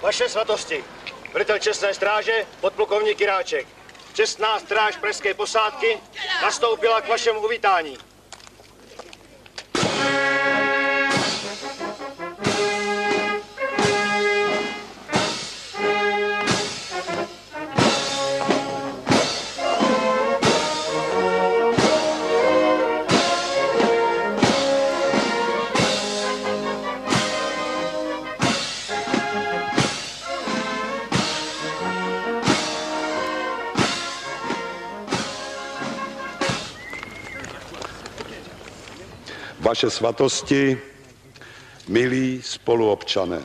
Vaše svatosti, velitel čestné stráže, podplukovník Kiráček. Čestná stráž pražské posádky nastoupila k vašemu uvítání. Vaše svatosti, milí spoluobčané,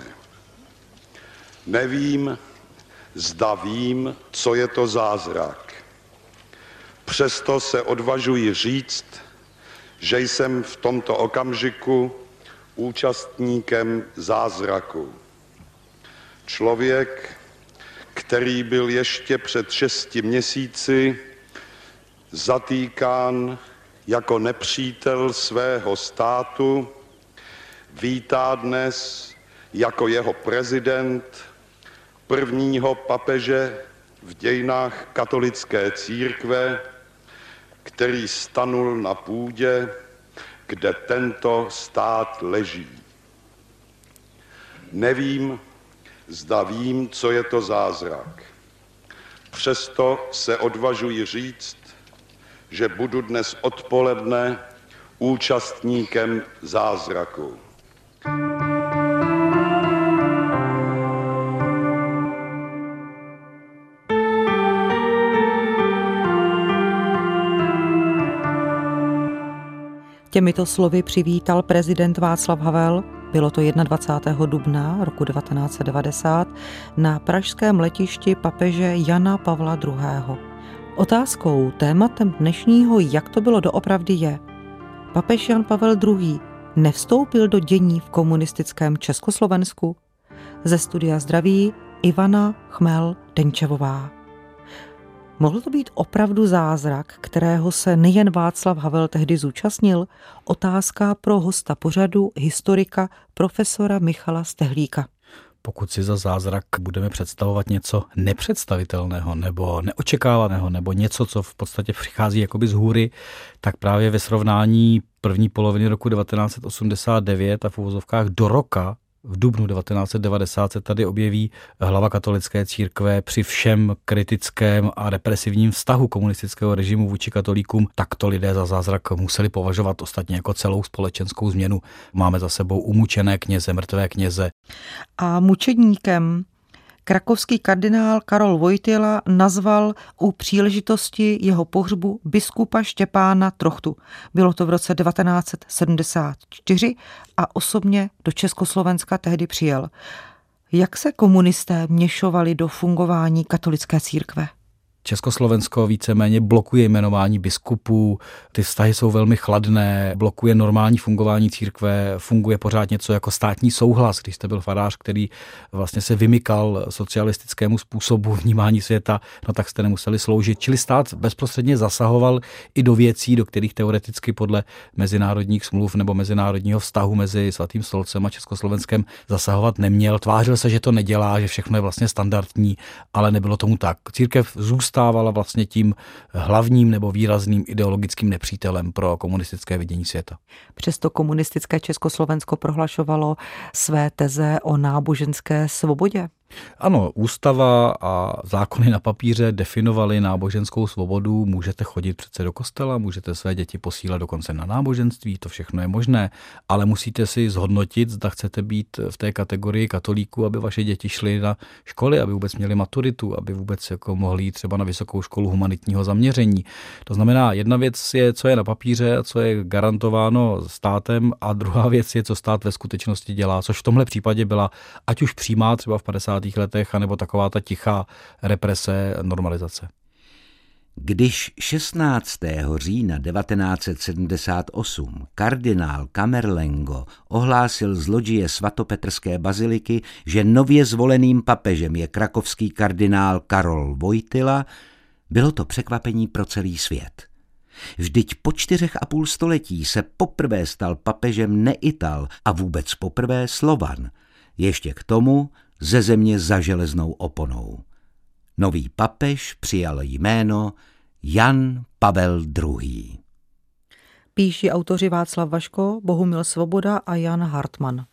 nevím, zda vím, co je to zázrak. Přesto se odvažuji říct, že jsem v tomto okamžiku účastníkem zázraku. Člověk, který byl ještě před šesti měsíci zatýkán jako nepřítel svého státu, vítá dnes jako jeho prezident prvního papeže v dějinách katolické církve, který stanul na půdě, kde tento stát leží. Nevím, zda vím, co je to zázrak. Přesto se odvažuji říct, že budu dnes odpoledne účastníkem zázraku. Těmito slovy přivítal prezident Václav Havel, bylo to 21. dubna roku 1990, na pražském letišti papeže Jana Pavla II. Otázkou, tématem dnešního, jak to bylo doopravdy je, papež Jan Pavel II. nevstoupil do dění v komunistickém Československu? Ze studia zdraví Ivana Chmel Denčevová. Mohl to být opravdu zázrak, kterého se nejen Václav Havel tehdy zúčastnil? Otázka pro hosta pořadu, historika profesora Michala Stehlíka pokud si za zázrak budeme představovat něco nepředstavitelného nebo neočekávaného nebo něco, co v podstatě přichází jakoby z hůry, tak právě ve srovnání první poloviny roku 1989 a v uvozovkách do roka v dubnu 1990 se tady objeví hlava katolické církve při všem kritickém a represivním vztahu komunistického režimu vůči katolíkům, tak to lidé za zázrak museli považovat ostatně jako celou společenskou změnu. Máme za sebou umučené kněze, mrtvé kněze. A mučedníkem Krakovský kardinál Karol Vojtila nazval u příležitosti jeho pohřbu biskupa Štěpána Trochtu. Bylo to v roce 1974 a osobně do Československa tehdy přijel. Jak se komunisté měšovali do fungování katolické církve? Československo víceméně blokuje jmenování biskupů, ty vztahy jsou velmi chladné, blokuje normální fungování církve, funguje pořád něco jako státní souhlas, když jste byl farář, který vlastně se vymykal socialistickému způsobu vnímání světa, no tak jste nemuseli sloužit. Čili stát bezprostředně zasahoval i do věcí, do kterých teoreticky podle mezinárodních smluv nebo mezinárodního vztahu mezi Svatým stolcem a Československem zasahovat neměl. Tvářil se, že to nedělá, že všechno je vlastně standardní, ale nebylo tomu tak. Církev zůstala zůstávala vlastně tím hlavním nebo výrazným ideologickým nepřítelem pro komunistické vidění světa. Přesto komunistické Československo prohlašovalo své teze o náboženské svobodě. Ano, ústava a zákony na papíře definovaly náboženskou svobodu. Můžete chodit přece do kostela, můžete své děti posílat dokonce na náboženství, to všechno je možné, ale musíte si zhodnotit, zda chcete být v té kategorii katolíků, aby vaše děti šly na školy, aby vůbec měli maturitu, aby vůbec jako mohli jít třeba na vysokou školu humanitního zaměření. To znamená, jedna věc je, co je na papíře a co je garantováno státem, a druhá věc je, co stát ve skutečnosti dělá, což v tomhle případě byla ať už přímá třeba v 50 letech, anebo taková ta tichá represe, normalizace. Když 16. října 1978 kardinál Kamerlengo ohlásil zloděje svatopetrské baziliky, že nově zvoleným papežem je krakovský kardinál Karol Vojtila, bylo to překvapení pro celý svět. Vždyť po čtyřech a půl století se poprvé stal papežem neital a vůbec poprvé Slovan. Ještě k tomu ze země za železnou oponou. Nový papež přijal jméno Jan Pavel II. Píší autoři Václav Vaško, Bohumil Svoboda a Jan Hartmann.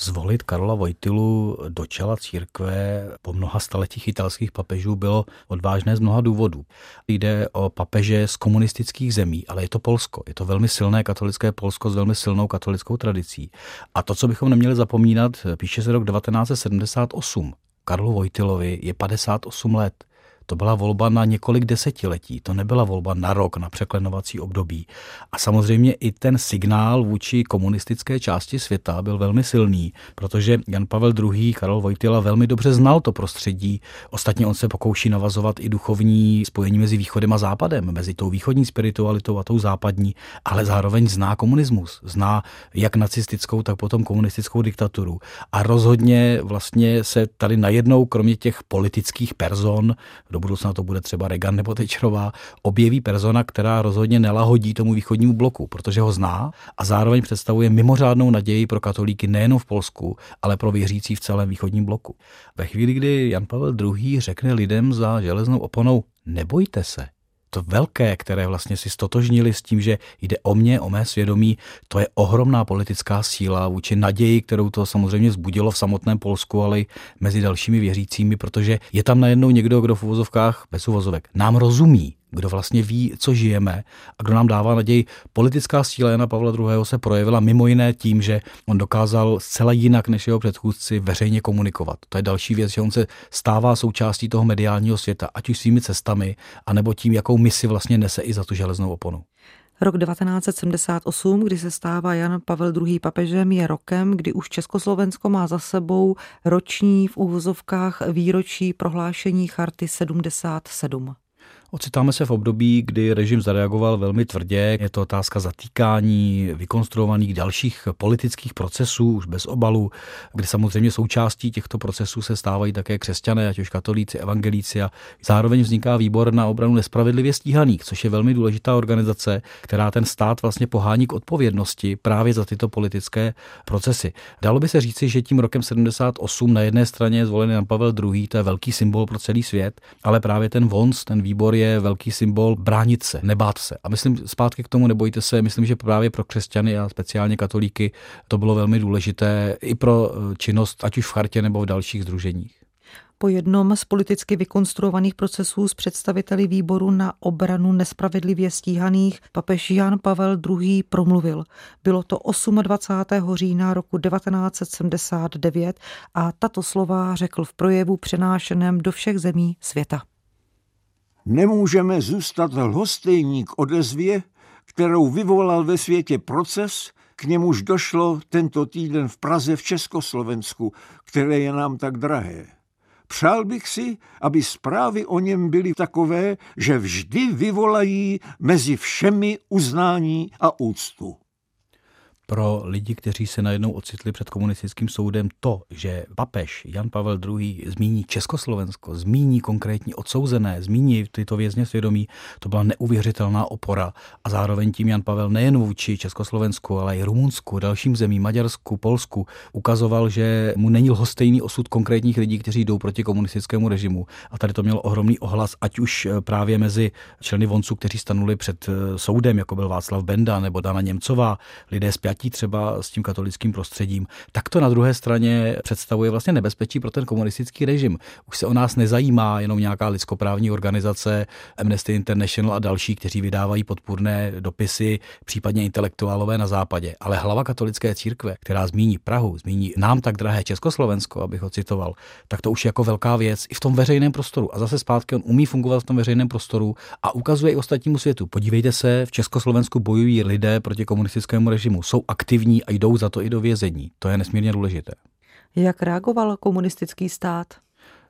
Zvolit Karla Vojtilu do čela církve po mnoha staletích italských papežů bylo odvážné z mnoha důvodů. Jde o papeže z komunistických zemí, ale je to Polsko. Je to velmi silné katolické Polsko s velmi silnou katolickou tradicí. A to, co bychom neměli zapomínat, píše se rok 1978. Karlu Vojtilovi je 58 let. To byla volba na několik desetiletí, to nebyla volba na rok, na překlenovací období. A samozřejmě i ten signál vůči komunistické části světa byl velmi silný, protože Jan Pavel II. Karol Vojtila velmi dobře znal to prostředí. Ostatně on se pokouší navazovat i duchovní spojení mezi východem a západem, mezi tou východní spiritualitou a tou západní, ale zároveň zná komunismus, zná jak nacistickou, tak potom komunistickou diktaturu. A rozhodně vlastně se tady najednou, kromě těch politických person, do budoucna to bude třeba Reagan nebo Tečerová, objeví persona, která rozhodně nelahodí tomu východnímu bloku, protože ho zná a zároveň představuje mimořádnou naději pro katolíky nejen v Polsku, ale pro věřící v celém východním bloku. Ve chvíli, kdy Jan Pavel II. řekne lidem za železnou oponou, nebojte se, to velké, které vlastně si stotožnili s tím, že jde o mě, o mé svědomí, to je ohromná politická síla vůči naději, kterou to samozřejmě vzbudilo v samotném Polsku, ale i mezi dalšími věřícími, protože je tam najednou někdo, kdo v uvozovkách, bez uvozovek, nám rozumí, kdo vlastně ví, co žijeme a kdo nám dává naději. Politická síla Jana Pavla II. se projevila mimo jiné tím, že on dokázal zcela jinak než jeho předchůdci veřejně komunikovat. To je další věc, že on se stává součástí toho mediálního světa, ať už svými cestami, anebo tím, jakou misi vlastně nese i za tu železnou oponu. Rok 1978, kdy se stává Jan Pavel II. papežem, je rokem, kdy už Československo má za sebou roční v úvozovkách výročí prohlášení Charty 77. Ocitáme se v období, kdy režim zareagoval velmi tvrdě. Je to otázka zatýkání, vykonstruovaných dalších politických procesů, už bez obalu, kdy samozřejmě součástí těchto procesů se stávají také křesťané, ať už katolíci, evangelíci a zároveň vzniká výbor na obranu nespravedlivě stíhaných, což je velmi důležitá organizace, která ten stát vlastně pohání k odpovědnosti právě za tyto politické procesy. Dalo by se říci, že tím rokem 78 na jedné straně je zvolený Jan Pavel II, to je velký symbol pro celý svět, ale právě ten VONS, ten výbor je velký symbol bránit se, nebát se. A myslím zpátky k tomu nebojte se, myslím, že právě pro křesťany a speciálně katolíky to bylo velmi důležité i pro eh, činnost, ať už v chartě nebo v dalších združeních. Po jednom z politicky vykonstruovaných procesů s představiteli výboru na obranu nespravedlivě stíhaných papež Jan Pavel II. promluvil. Bylo to 28. října roku 1979 a tato slova řekl v projevu přenášeném do všech zemí světa. Nemůžeme zůstat lhostejní k odezvě, kterou vyvolal ve světě proces, k němuž došlo tento týden v Praze v Československu, které je nám tak drahé. Přál bych si, aby zprávy o něm byly takové, že vždy vyvolají mezi všemi uznání a úctu pro lidi, kteří se najednou ocitli před komunistickým soudem, to, že papež Jan Pavel II. zmíní Československo, zmíní konkrétní odsouzené, zmíní tyto vězně svědomí, to byla neuvěřitelná opora. A zároveň tím Jan Pavel nejen vůči Československu, ale i Rumunsku, dalším zemím, Maďarsku, Polsku, ukazoval, že mu není lhostejný osud konkrétních lidí, kteří jdou proti komunistickému režimu. A tady to mělo ohromný ohlas, ať už právě mezi členy Voncu, kteří stanuli před soudem, jako byl Václav Benda nebo Dana Němcová, lidé z napjatí třeba s tím katolickým prostředím, tak to na druhé straně představuje vlastně nebezpečí pro ten komunistický režim. Už se o nás nezajímá jenom nějaká lidskoprávní organizace, Amnesty International a další, kteří vydávají podpůrné dopisy, případně intelektuálové na západě. Ale hlava katolické církve, která zmíní Prahu, zmíní nám tak drahé Československo, abych ho citoval, tak to už je jako velká věc i v tom veřejném prostoru. A zase zpátky on umí fungovat v tom veřejném prostoru a ukazuje i ostatnímu světu. Podívejte se, v Československu bojují lidé proti komunistickému režimu. Jsou aktivní a jdou za to i do vězení. To je nesmírně důležité. Jak reagoval komunistický stát?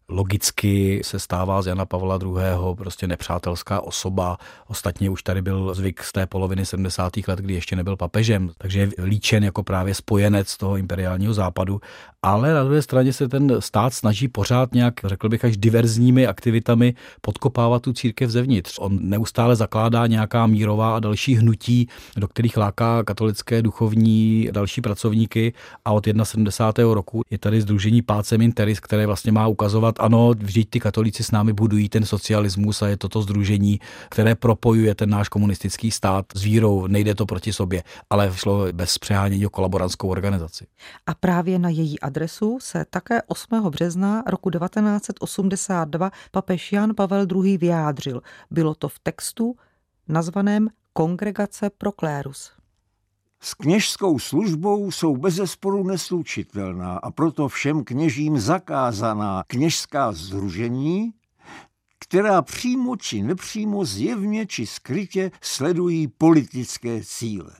Logicky se stává z Jana Pavla II. prostě nepřátelská osoba. Ostatně už tady byl zvyk z té poloviny 70. let, kdy ještě nebyl papežem, takže je líčen jako právě spojenec toho imperiálního západu. Ale na druhé straně se ten stát snaží pořád nějak, řekl bych, až diverzními aktivitami podkopávat tu církev zevnitř. On neustále zakládá nějaká mírová a další hnutí, do kterých láká katolické duchovní další pracovníky a od 71. roku je tady združení Páce Interis, které vlastně má ukazovat, ano, vždyť ty katolíci s námi budují ten socialismus a je toto združení, které propojuje ten náš komunistický stát s vírou. Nejde to proti sobě, ale šlo bez přehánění o kolaborantskou organizaci. A právě na její adresu se také 8. března roku 1982 papež Jan Pavel II. vyjádřil. Bylo to v textu nazvaném Kongregace pro klérus. S kněžskou službou jsou bezesporu neslučitelná a proto všem kněžím zakázaná kněžská združení, která přímo či nepřímo zjevně či skrytě sledují politické cíle.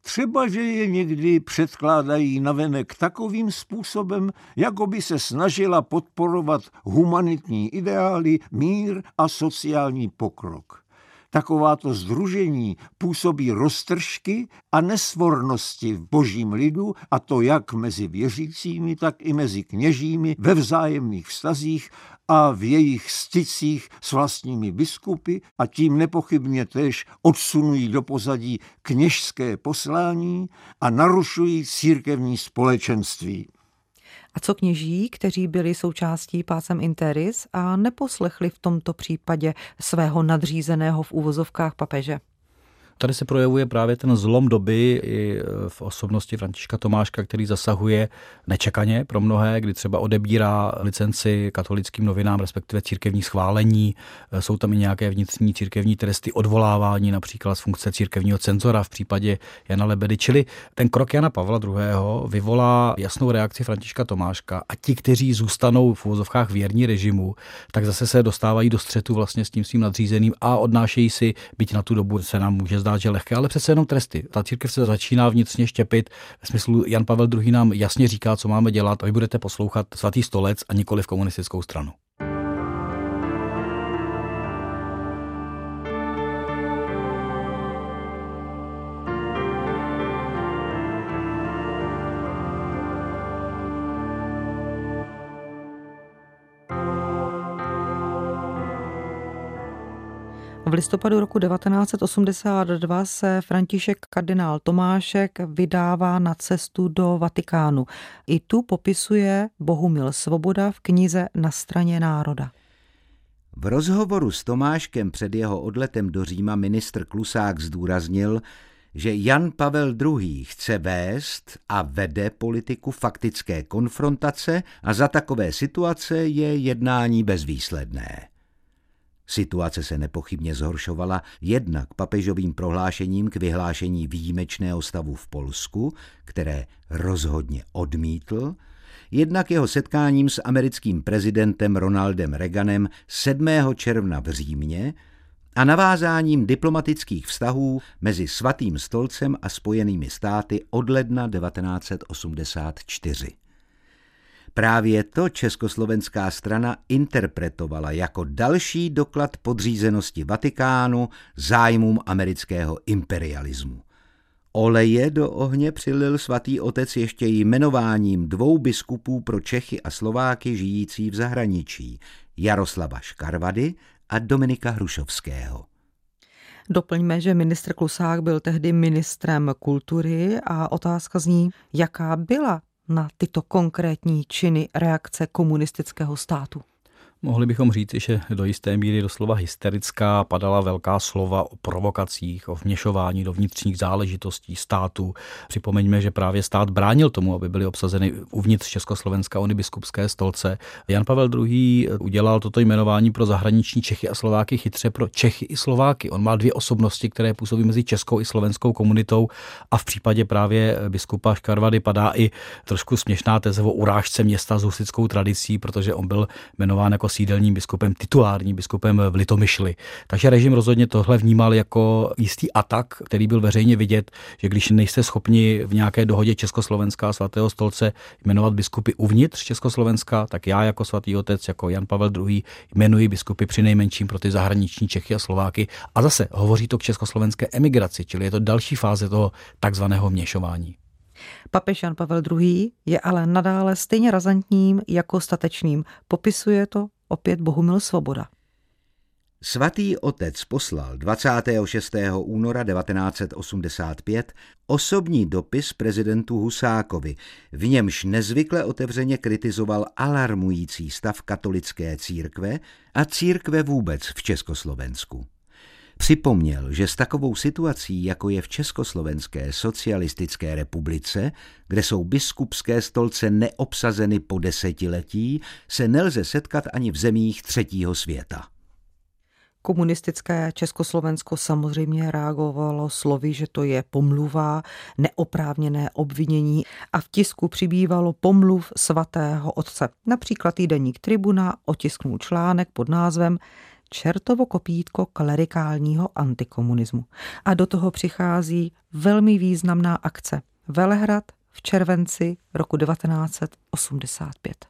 Třeba, že je někdy předkládají navenek takovým způsobem, jako by se snažila podporovat humanitní ideály, mír a sociální pokrok. Takováto združení působí roztržky a nesvornosti v božím lidu, a to jak mezi věřícími, tak i mezi kněžími ve vzájemných vztazích a v jejich stycích s vlastními biskupy a tím nepochybně též odsunují do pozadí kněžské poslání a narušují církevní společenství. A co kněží, kteří byli součástí pácem Interis a neposlechli v tomto případě svého nadřízeného v úvozovkách papeže? Tady se projevuje právě ten zlom doby i e, v osobnosti Františka Tomáška, který zasahuje nečekaně pro mnohé, kdy třeba odebírá licenci katolickým novinám, respektive církevní schválení. E, jsou tam i nějaké vnitřní církevní tresty, odvolávání například z funkce církevního cenzora v případě Jana Lebedy. Čili ten krok Jana Pavla II. vyvolá jasnou reakci Františka Tomáška a ti, kteří zůstanou v úvozovkách věrní režimu, tak zase se dostávají do střetu vlastně s tím svým nadřízeným a odnášejí si, byť na tu dobu se nám může zdát, že lehké, ale přece jenom tresty. Ta církev se začíná vnitřně štěpit. V smyslu Jan Pavel II. nám jasně říká, co máme dělat a vy budete poslouchat svatý stolec a nikoli v komunistickou stranu. V listopadu roku 1982 se František kardinál Tomášek vydává na cestu do Vatikánu. I tu popisuje Bohumil Svoboda v knize Na straně národa. V rozhovoru s Tomáškem před jeho odletem do Říma ministr Klusák zdůraznil, že Jan Pavel II. chce vést a vede politiku faktické konfrontace a za takové situace je jednání bezvýsledné. Situace se nepochybně zhoršovala jednak papežovým prohlášením k vyhlášení výjimečného stavu v Polsku, které rozhodně odmítl, jednak jeho setkáním s americkým prezidentem Ronaldem Reaganem 7. června v Římě a navázáním diplomatických vztahů mezi Svatým stolcem a Spojenými státy od ledna 1984. Právě to československá strana interpretovala jako další doklad podřízenosti Vatikánu zájmům amerického imperialismu. Oleje do ohně přilil svatý otec ještě jmenováním dvou biskupů pro Čechy a Slováky žijící v zahraničí, Jaroslava Škarvady a Dominika Hrušovského. Doplňme, že ministr Klusák byl tehdy ministrem kultury a otázka zní, jaká byla na tyto konkrétní činy reakce komunistického státu? Mohli bychom říci, že do jisté míry doslova hysterická padala velká slova o provokacích, o vměšování do vnitřních záležitostí státu. Připomeňme, že právě stát bránil tomu, aby byly obsazeny uvnitř Československa ony biskupské stolce. Jan Pavel II. udělal toto jmenování pro zahraniční Čechy a Slováky chytře pro Čechy i Slováky. On má dvě osobnosti, které působí mezi českou i slovenskou komunitou a v případě právě biskupa Škarvady padá i trošku směšná teze o urážce města s husickou tradicí, protože on byl jmenován jako sídelním biskupem, titulárním biskupem v Litomyšli. Takže režim rozhodně tohle vnímal jako jistý atak, který byl veřejně vidět, že když nejste schopni v nějaké dohodě Československá a svatého stolce jmenovat biskupy uvnitř Československa, tak já jako svatý otec, jako Jan Pavel II. jmenuji biskupy při nejmenším pro ty zahraniční Čechy a Slováky. A zase hovoří to k československé emigraci, čili je to další fáze toho takzvaného měšování. Papež Jan Pavel II. je ale nadále stejně razantním jako statečným. Popisuje to opět Bohumil Svoboda. Svatý otec poslal 26. února 1985 osobní dopis prezidentu Husákovi, v němž nezvykle otevřeně kritizoval alarmující stav katolické církve a církve vůbec v Československu. Připomněl, že s takovou situací, jako je v Československé socialistické republice, kde jsou biskupské stolce neobsazeny po desetiletí, se nelze setkat ani v zemích třetího světa. Komunistické Československo samozřejmě reagovalo slovy, že to je pomluva, neoprávněné obvinění a v tisku přibývalo pomluv svatého otce. Například týdeník Tribuna otisknul článek pod názvem čertovo kopítko klerikálního antikomunismu. A do toho přichází velmi významná akce. Velehrad v červenci roku 1985.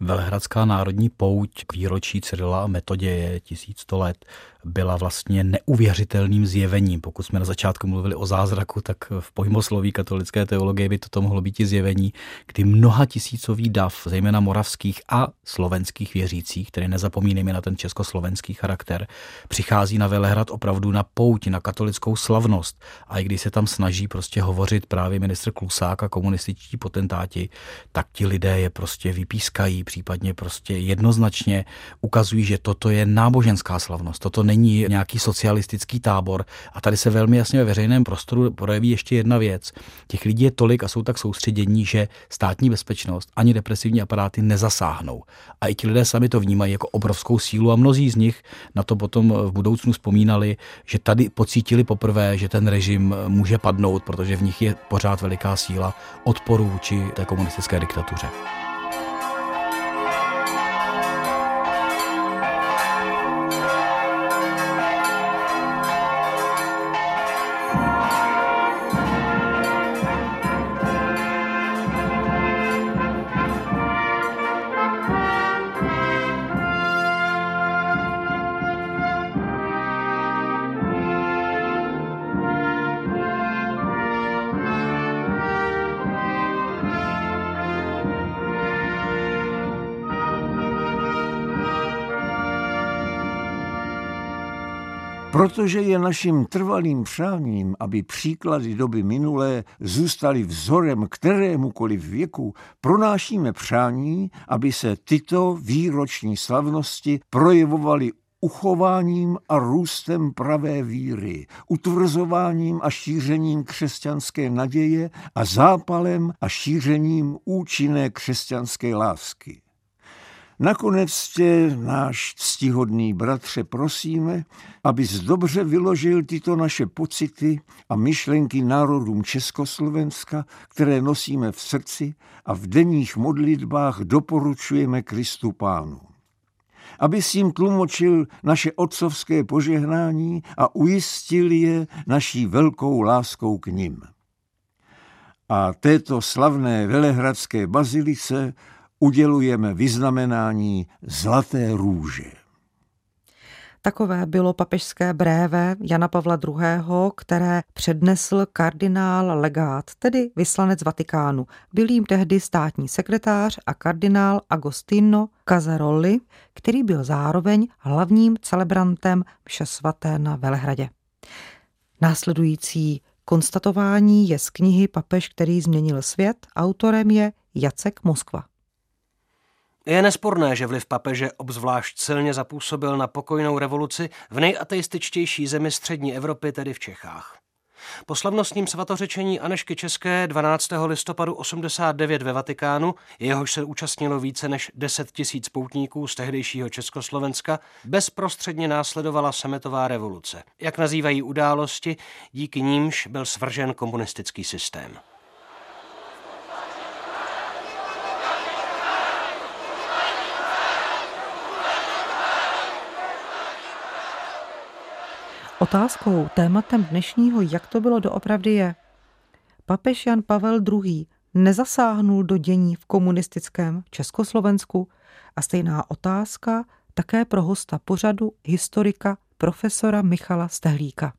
Velehradská národní pouť k výročí Cyrila a Metoděje 1100 let byla vlastně neuvěřitelným zjevením. Pokud jsme na začátku mluvili o zázraku, tak v pojmosloví katolické teologie by toto mohlo být i zjevení, kdy mnoha tisícový dav, zejména moravských a slovenských věřících, které nezapomínejme na ten československý charakter, přichází na Velehrad opravdu na pouť, na katolickou slavnost. A i když se tam snaží prostě hovořit právě ministr Klusák a komunističtí potentáti, tak ti lidé je prostě vypískají, případně prostě jednoznačně ukazují, že toto je náboženská slavnost, toto není nějaký socialistický tábor. A tady se velmi jasně ve veřejném prostoru projeví ještě jedna věc. Těch lidí je tolik a jsou tak soustředění, že státní bezpečnost ani depresivní aparáty nezasáhnou. A i ti lidé sami to vnímají jako obrovskou sílu a mnozí z nich na to potom v budoucnu vzpomínali, že tady pocítili poprvé, že ten režim může padnout, protože v nich je pořád veliká síla odporu vůči té komunistické diktatuře. Protože je naším trvalým přáním, aby příklady doby minulé zůstaly vzorem kterémukoliv věku, pronášíme přání, aby se tyto výroční slavnosti projevovaly uchováním a růstem pravé víry, utvrzováním a šířením křesťanské naděje a zápalem a šířením účinné křesťanské lásky. Nakonec tě, náš ctihodný bratře, prosíme, abys dobře vyložil tyto naše pocity a myšlenky národům Československa, které nosíme v srdci a v denních modlitbách doporučujeme Kristu Pánu. Aby si jim tlumočil naše otcovské požehnání a ujistil je naší velkou láskou k nim. A této slavné velehradské bazilice udělujeme vyznamenání Zlaté růže. Takové bylo papežské bréve Jana Pavla II., které přednesl kardinál legát, tedy vyslanec Vatikánu. Byl jim tehdy státní sekretář a kardinál Agostino Casaroli, který byl zároveň hlavním celebrantem vše svaté na Velehradě. Následující konstatování je z knihy Papež, který změnil svět. Autorem je Jacek Moskva. Je nesporné, že vliv papeže obzvlášť silně zapůsobil na pokojnou revoluci v nejateističtější zemi střední Evropy, tedy v Čechách. Po slavnostním svatořečení Anešky České 12. listopadu 89 ve Vatikánu, jehož se účastnilo více než 10 tisíc poutníků z tehdejšího Československa, bezprostředně následovala sametová revoluce, jak nazývají události, díky nímž byl svržen komunistický systém. Otázkou, tématem dnešního, jak to bylo doopravdy je. Papež Jan Pavel II. nezasáhnul do dění v komunistickém Československu a stejná otázka také pro hosta pořadu, historika profesora Michala Stehlíka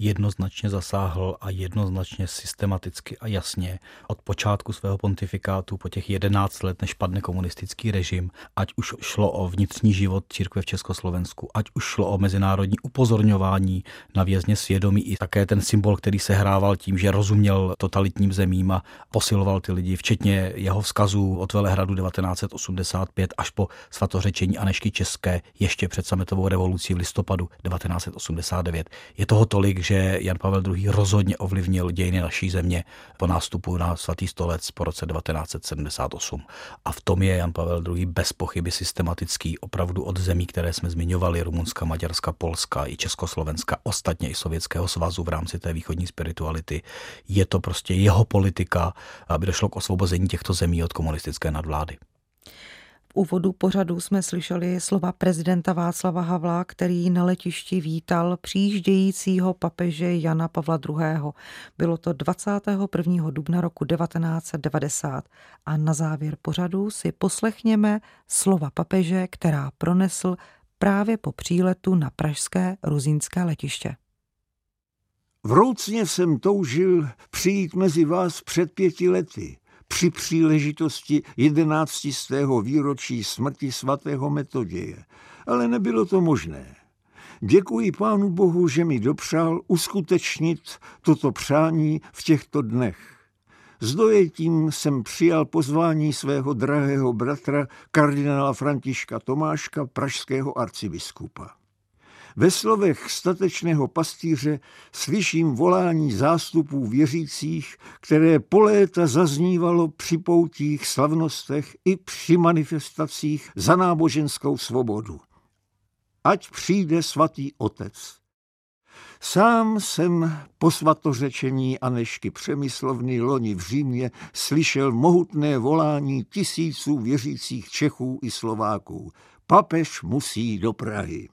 jednoznačně zasáhl a jednoznačně systematicky a jasně od počátku svého pontifikátu po těch 11 let, než padne komunistický režim, ať už šlo o vnitřní život církve v Československu, ať už šlo o mezinárodní upozorňování na vězně svědomí i také ten symbol, který se hrával tím, že rozuměl totalitním zemím a posiloval ty lidi, včetně jeho vzkazů od Velehradu 1985 až po svatořečení Anešky České ještě před sametovou revolucí v listopadu 1989. Je toho tolik, že Jan Pavel II. rozhodně ovlivnil dějiny naší země po nástupu na svatý stolec po roce 1978. A v tom je Jan Pavel II. bez pochyby systematický opravdu od zemí, které jsme zmiňovali, Rumunska, Maďarska, Polska i Československa, ostatně i Sovětského svazu v rámci té východní spirituality. Je to prostě jeho politika, aby došlo k osvobození těchto zemí od komunistické nadvlády. Úvodu pořadu jsme slyšeli slova prezidenta Václava Havla, který na letišti vítal přijíždějícího papeže Jana Pavla II. Bylo to 21. dubna roku 1990 a na závěr pořadu si poslechněme slova papeže, která pronesl právě po příletu na pražské ruzínské letiště. Vroucně jsem toužil přijít mezi vás před pěti lety – při příležitosti jedenáctistého výročí smrti svatého Metoděje, ale nebylo to možné. Děkuji Pánu Bohu, že mi dopřál uskutečnit toto přání v těchto dnech. S dojetím jsem přijal pozvání svého drahého bratra kardinála Františka Tomáška, pražského arcibiskupa. Ve slovech statečného pastýře slyším volání zástupů věřících, které po léta zaznívalo při poutích, slavnostech i při manifestacích za náboženskou svobodu. Ať přijde svatý otec. Sám jsem po svatořečení Anešky Přemyslovny loni v Římě slyšel mohutné volání tisíců věřících Čechů i Slováků. Papež musí do Prahy.